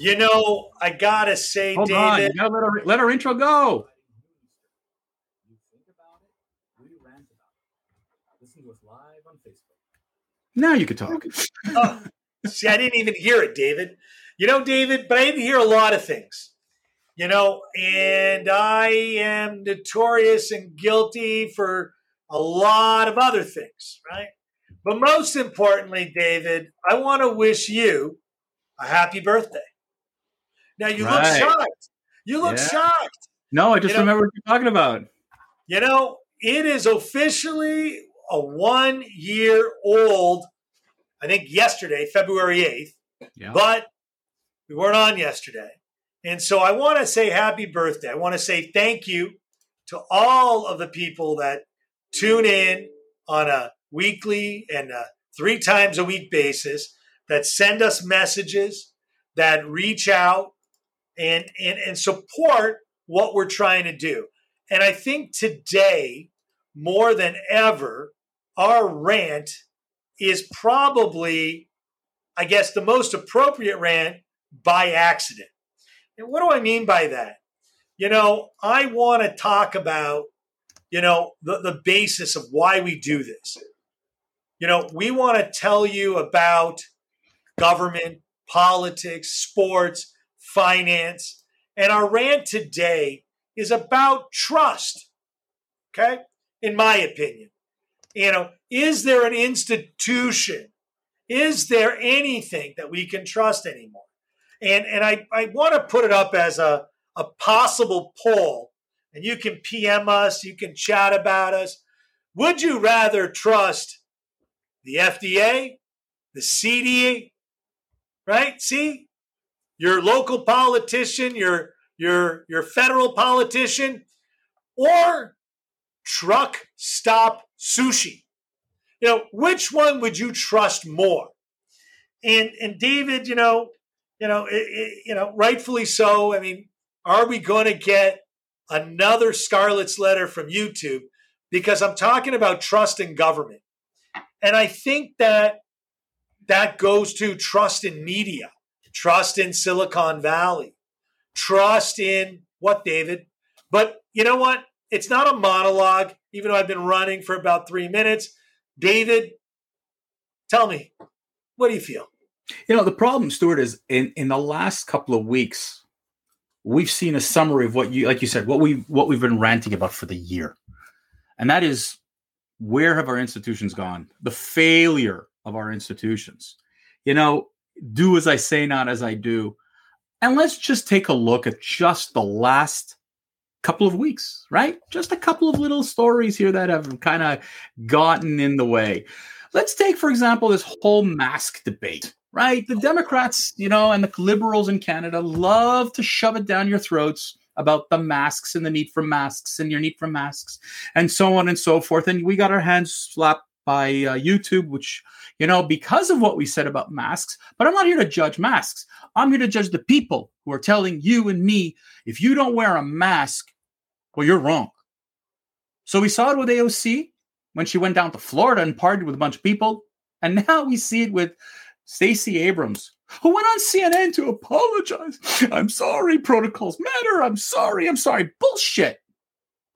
You know, I gotta say, Hold David. on, you gotta let our, let our intro go. Now you could talk. Oh, see, I didn't even hear it, David. You know, David, but I didn't hear a lot of things. You know, and I am notorious and guilty for a lot of other things, right? But most importantly, David, I want to wish you a happy birthday. Now you look shocked. You look Yeah. shocked. No, I just You know- remember what you're talking about. You know, it is officially a one year old, I think yesterday, February 8th, Yeah. but we weren't on yesterday. And so I want to say happy birthday. I want to say thank you to all of the people that tune in on a weekly and a three times a week basis, that send us messages, that reach out and, and, and support what we're trying to do. And I think today, more than ever, our rant is probably, I guess, the most appropriate rant by accident. And what do I mean by that? You know, I want to talk about, you know, the, the basis of why we do this. You know, we want to tell you about government, politics, sports, finance. And our rant today is about trust. Okay? In my opinion. You know, is there an institution? Is there anything that we can trust anymore? And and I, I want to put it up as a, a possible poll. And you can PM us, you can chat about us. Would you rather trust the FDA, the CDC, right? See, your local politician, your your your federal politician, or truck stop sushi. You know, which one would you trust more? And and David, you know, you know, it, it, you know, rightfully so. I mean, are we going to get another Scarlet's letter from YouTube? Because I'm talking about trust in government, and I think that that goes to trust in media, trust in Silicon Valley, trust in what, David? But you know what? It's not a monologue, even though I've been running for about three minutes. David, tell me, what do you feel? You know, the problem, Stuart, is in in the last couple of weeks, we've seen a summary of what you, like you said, what we what we've been ranting about for the year, and that is where have our institutions gone? The failure of our institutions. You know, do as I say, not as I do. And let's just take a look at just the last couple of weeks, right? Just a couple of little stories here that have kind of gotten in the way. Let's take, for example, this whole mask debate, right? The Democrats, you know, and the liberals in Canada love to shove it down your throats about the masks and the need for masks and your need for masks and so on and so forth. And we got our hands slapped by uh, YouTube, which, you know, because of what we said about masks, but I'm not here to judge masks. I'm here to judge the people who are telling you and me if you don't wear a mask, well, you're wrong. So we saw it with AOC when she went down to Florida and partied with a bunch of people. And now we see it with Stacey Abrams, who went on CNN to apologize. I'm sorry, protocols matter. I'm sorry. I'm sorry. Bullshit.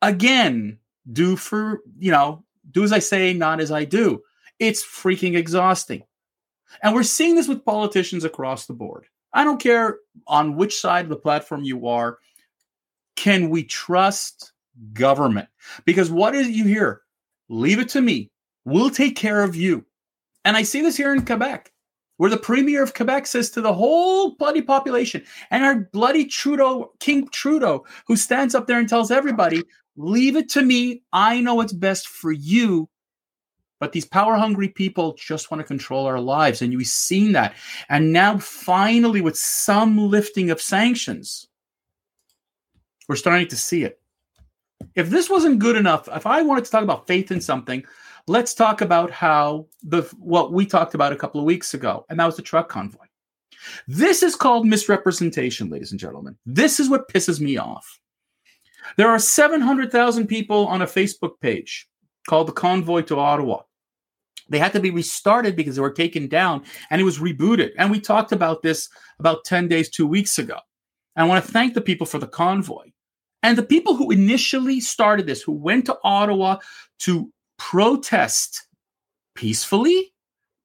Again, do for, you know, do as I say, not as I do. It's freaking exhausting. And we're seeing this with politicians across the board. I don't care on which side of the platform you are. Can we trust government? Because what is you hear? Leave it to me. We'll take care of you. And I see this here in Quebec, where the premier of Quebec says to the whole bloody population, and our bloody Trudeau, King Trudeau, who stands up there and tells everybody, leave it to me. I know what's best for you. But these power hungry people just want to control our lives. And we've seen that. And now, finally, with some lifting of sanctions, we're starting to see it. If this wasn't good enough, if I wanted to talk about faith in something, let's talk about how the what we talked about a couple of weeks ago, and that was the truck convoy. This is called misrepresentation, ladies and gentlemen. This is what pisses me off. There are 700,000 people on a Facebook page called the Convoy to Ottawa. They had to be restarted because they were taken down and it was rebooted. And we talked about this about 10 days, two weeks ago. And I want to thank the people for the convoy. And the people who initially started this, who went to Ottawa to protest peacefully,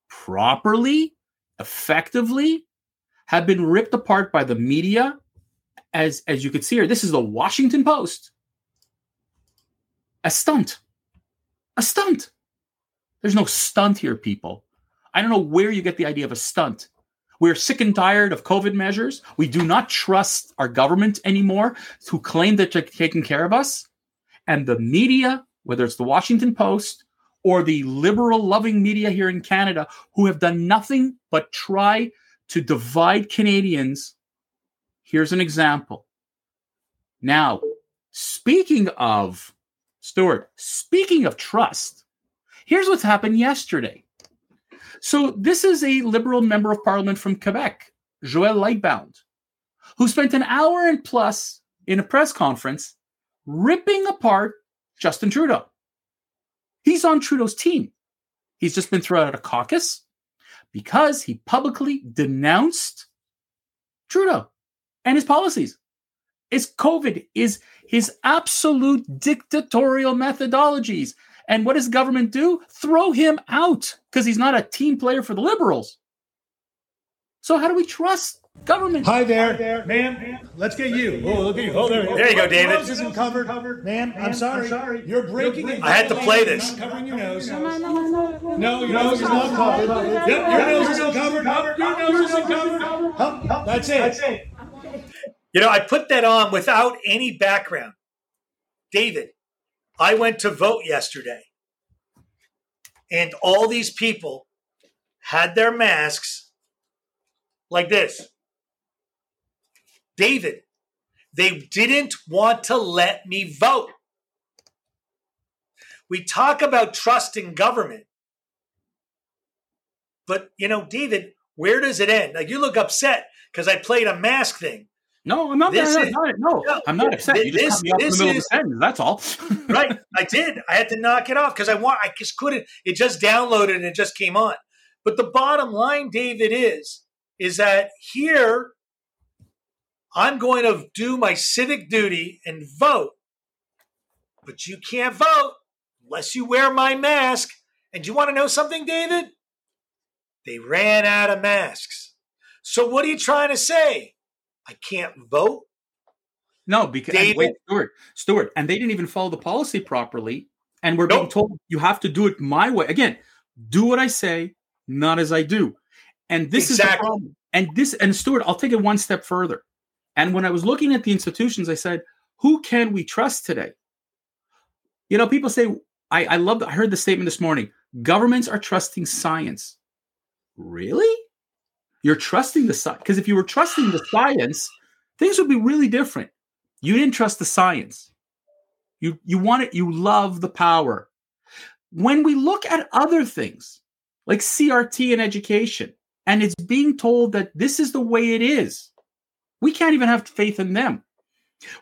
properly, effectively, have been ripped apart by the media. As, as you could see here, this is the Washington Post. A stunt. A stunt. There's no stunt here, people. I don't know where you get the idea of a stunt. We're sick and tired of COVID measures. We do not trust our government anymore who claim that they're taking care of us. And the media, whether it's the Washington Post or the liberal loving media here in Canada, who have done nothing but try to divide Canadians. Here's an example. Now, speaking of, Stuart, speaking of trust, here's what's happened yesterday. So this is a liberal member of parliament from Quebec, Joël Lightbound, who spent an hour and plus in a press conference ripping apart Justin Trudeau. He's on Trudeau's team. He's just been thrown out of caucus because he publicly denounced Trudeau and his policies. Is COVID is his absolute dictatorial methodologies. And what does government do? Throw him out because he's not a team player for the liberals. So how do we trust government? Hi there, Hi there. ma'am. Let's get you. Oh, look at you. Oh, there, there you go, David. Nose isn't covered, covered. Ma'am, I'm sorry. I'm sorry. You're breaking it. I had to play this. Not covering your nose. No, your nose is not covered. Yep, your nose isn't covered. Your nose isn't covered. That's it. That's it. You know, I put that on without any background. David, I went to vote yesterday, and all these people had their masks like this. David, they didn't want to let me vote. We talk about trust in government. But, you know, David, where does it end? Like, you look upset because I played a mask thing. No, I'm not. This is, not, no, no, I'm not upset. You just this, cut me off in the middle is, of the sentence. That's all. right, I did. I had to knock it off because I want. I just couldn't. It just downloaded and it just came on. But the bottom line, David, is is that here I'm going to do my civic duty and vote, but you can't vote unless you wear my mask. And you want to know something, David? They ran out of masks. So what are you trying to say? I can't vote. No, because David, wait, Stuart, Stuart, and they didn't even follow the policy properly, and we're nope. being told you have to do it my way. Again, do what I say, not as I do. And this exactly. is the problem. And this, and Stuart, I'll take it one step further. And when I was looking at the institutions, I said, who can we trust today? You know, people say, I, I love, I heard the statement this morning governments are trusting science. Really? You're trusting the science because if you were trusting the science, things would be really different. You didn't trust the science. You you want it. You love the power. When we look at other things like CRT and education, and it's being told that this is the way it is, we can't even have faith in them.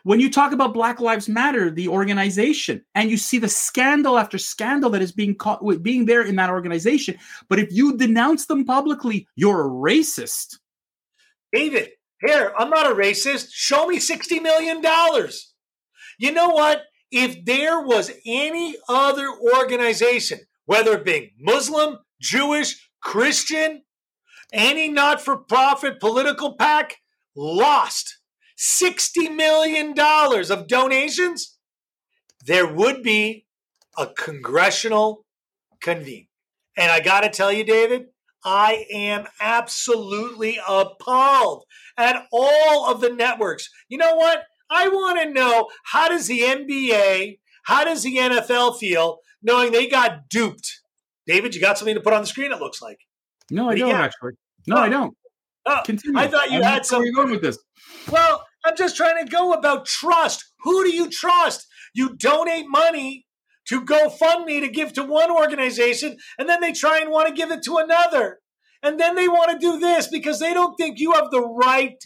When you talk about Black Lives Matter, the organization, and you see the scandal after scandal that is being caught with being there in that organization, but if you denounce them publicly, you're a racist. David, here, I'm not a racist. Show me $60 million. You know what? If there was any other organization, whether it being Muslim, Jewish, Christian, any not for profit political PAC, lost $60 million of donations, there would be a congressional convene. And I got to tell you, David, I am absolutely appalled at all of the networks. You know what? I want to know how does the NBA, how does the NFL feel knowing they got duped? David, you got something to put on the screen, it looks like. No, I don't actually. No, oh. oh. I don't. Oh, Continue. I thought you I'm had some. Where are you going with this? Well, I'm just trying to go about trust. Who do you trust? You donate money to GoFundMe to give to one organization, and then they try and want to give it to another. And then they want to do this because they don't think you have the right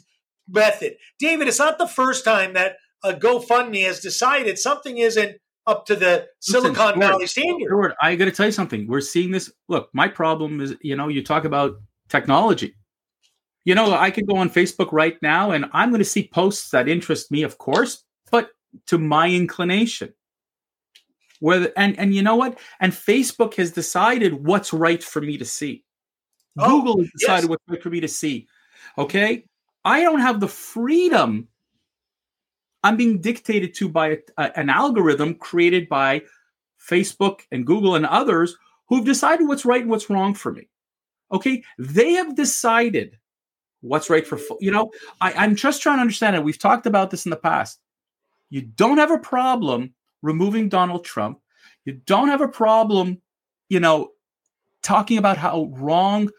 method. David, it's not the first time that a GoFundMe has decided something isn't up to the Listen, Silicon Stuart, Valley standard. I got to tell you something. We're seeing this. Look, my problem is, you know, you talk about technology. You know, I could go on Facebook right now and I'm going to see posts that interest me, of course, but to my inclination. Whether and and you know what? And Facebook has decided what's right for me to see. Oh, Google has decided yes. what's right for me to see. Okay, I don't have the freedom. I'm being dictated to by a, a- an algorithm created by Facebook and Google and others who've decided what's right and what's wrong for me. Okay, they have decided what's right for fo- you know. I, I'm just trying to understand it. We've talked about this in the past. You don't have a problem removing Donald Trump. You don't have a problem, you know, talking about how wrong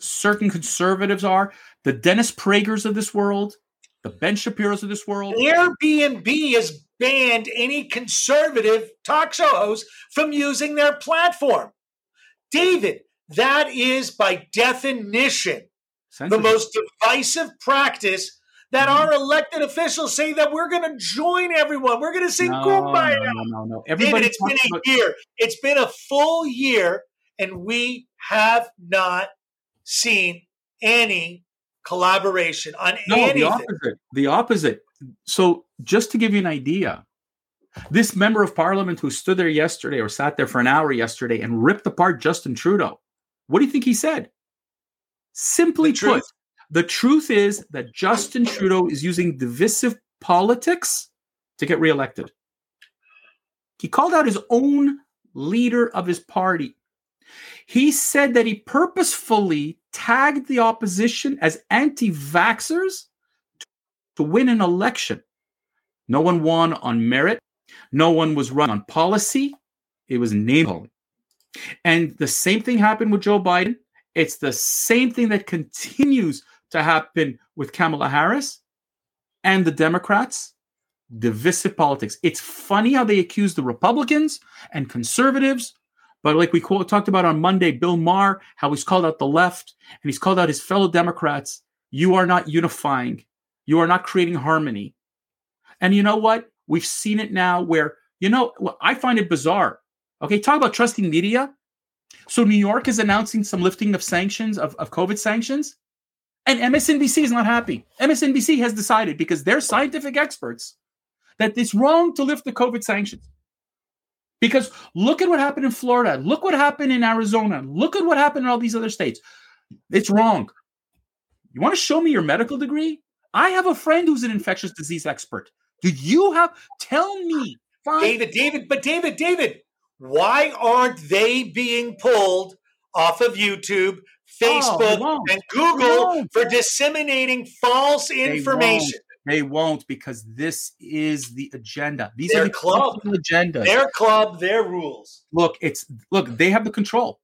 certain conservatives are, the Dennis Pragers of this world, the Ben Shapiro's of this world. Airbnb has banned any conservative talk show host from using their platform. David, that is by definition the most divisive practice that Mhm. our elected officials say that we're going to join everyone. We're going to sing no, kumbaya. no, no, no, no. David, it's been a about- year. It's been a full year, and we have not seen any collaboration on No, the opposite. The opposite. So, just to give you an idea, this member of parliament who stood there yesterday or sat there for an hour yesterday and ripped apart Justin Trudeau, what do you think he said? Simply The truth. put, the truth is that Justin Trudeau is using divisive politics to get reelected. He called out his own leader of his party. He said that he purposefully tagged the opposition as anti vaxxers to win an election. No one won on merit, no one was run on policy. It was name calling. And the same thing happened with Joe Biden. It's the same thing that continues to happen with Kamala Harris and the Democrats. Divisive politics. It's funny how they accuse the Republicans and conservatives but like we talked about on Monday, Bill Maher, how he's called out the left and he's called out his fellow Democrats. You are not unifying. You are not creating harmony. And you know what? We've seen it now where, you know, I find it bizarre. Okay, talk about trusting media. So New York is announcing some lifting of sanctions, of, of COVID sanctions. And MSNBC is not happy. MSNBC has decided, because they're scientific experts, that it's wrong to lift the COVID sanctions. Because look at what happened in Florida. Look what happened in Arizona. Look at what happened in all these other states. It's wrong. You want to show me your medical degree? I have a friend who's an infectious disease expert. Do you have? Tell me. Fine. David, David, but David, David, why aren't they being pulled off of YouTube, Oh, Facebook, won't. and Google for disseminating false information? They won't because this is the agenda. These Their are the club. agendas. Their club, their rules. look, it's look. They have the control.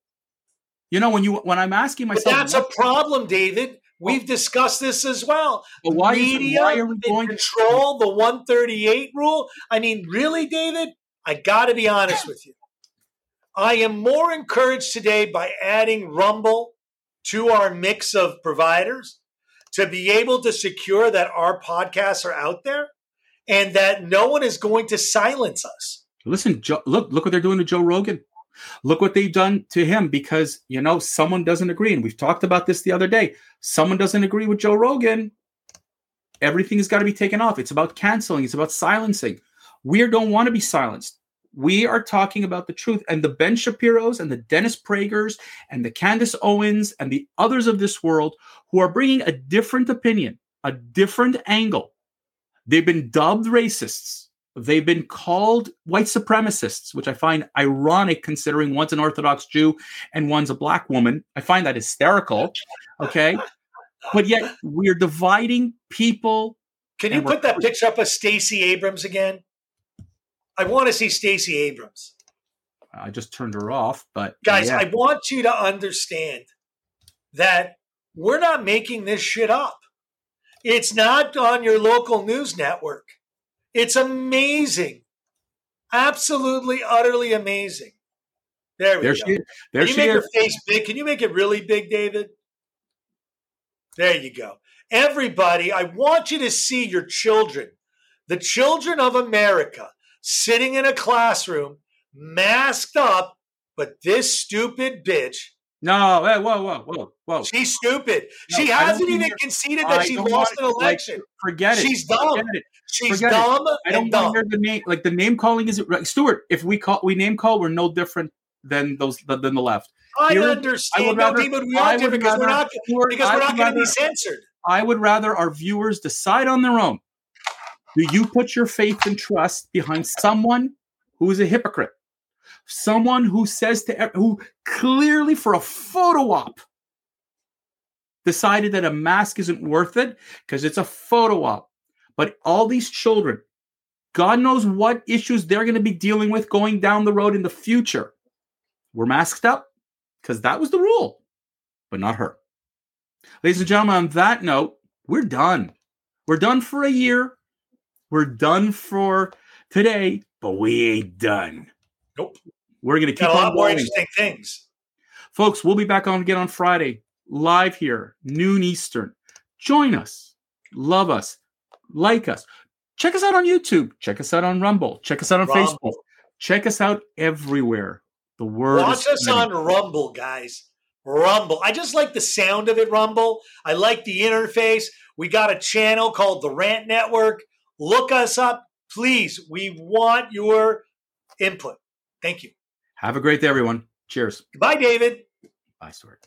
You know when you when I'm asking But myself, that's a problem, David. Oh. We've discussed this as well. but why Media why are we they going? control the 138 rule. I mean, really, David? I got to be honest with you. I am more encouraged today by adding Rumble to our mix of providers to be able to secure that our podcasts are out there and that no one is going to silence us. Listen, Joe, look, look what they're doing to Joe Rogan. Look what they've done to him because you know someone doesn't agree, and we've talked about this the other day. Someone doesn't agree with Joe Rogan. Everything has got to be taken off. It's about canceling. It's about silencing. We don't want to be silenced. We are talking about the truth, and the Ben Shapiro's and the Dennis Pragers and the Candace Owens and the others of this world who are bringing a different opinion, a different angle. They've been dubbed racists. They've been called white supremacists, which I find ironic considering one's an Orthodox Jew and one's a black woman. I find that hysterical. Okay. But yet we're dividing people. Can you put that picture up of Stacey Abrams again? I want to see Stacey Abrams. I just turned her off, but Guys, yeah. I want you to understand that we're not making this shit up. It's not on your local news network. It's amazing. Absolutely, utterly amazing. There we there go. she, there Can you she make is. your face big? Can you make it really big, David? There you go. Everybody, I want you to see your children, the children of America, sitting in a classroom, masked up, but this stupid bitch. No, hey, whoa, whoa, whoa, whoa. She's stupid. No, she hasn't even hear- conceded that I she lost an election. Like, forget it. She's dumb. Forget it. She's forget it. dumb I don't dumb. hear the name. Like the name calling is like, Stuart. If we call, we name call, we're no different than those than the left. I Here- understand. I would no, rather- David, we are different because we're not because we're not going to be censored. I would rather our viewers decide on their own. Do you put your faith and trust behind someone who is a hypocrite? Someone who says to who clearly for a photo op decided that a mask isn't worth it because it's a photo op. But all these children, God knows what issues they're going to be dealing with going down the road in the future. We're masked up because that was the rule, but not her. Ladies and gentlemen, on that note, we're done. We're done for a year. We're done for today, but we ain't done. Nope. We're going to keep Got a on lot more interesting things. Folks, we'll be back on again on Friday, live here, noon Eastern. Join us, love us, like us. Check us out on YouTube. Check us out on Rumble. Check us out on Rumble. Facebook. Check us out everywhere. The word Watch is us on Rumble, guys. Rumble. I just like the sound of it, Rumble. I like the interface. We got a channel called the Rant Network. Look us up, please. We want your input. Thank you. Have a great day, everyone. Cheers. Goodbye, David. Bye, Stuart.